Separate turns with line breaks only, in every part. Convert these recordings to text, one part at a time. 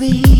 we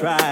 try.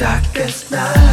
Darkest nights,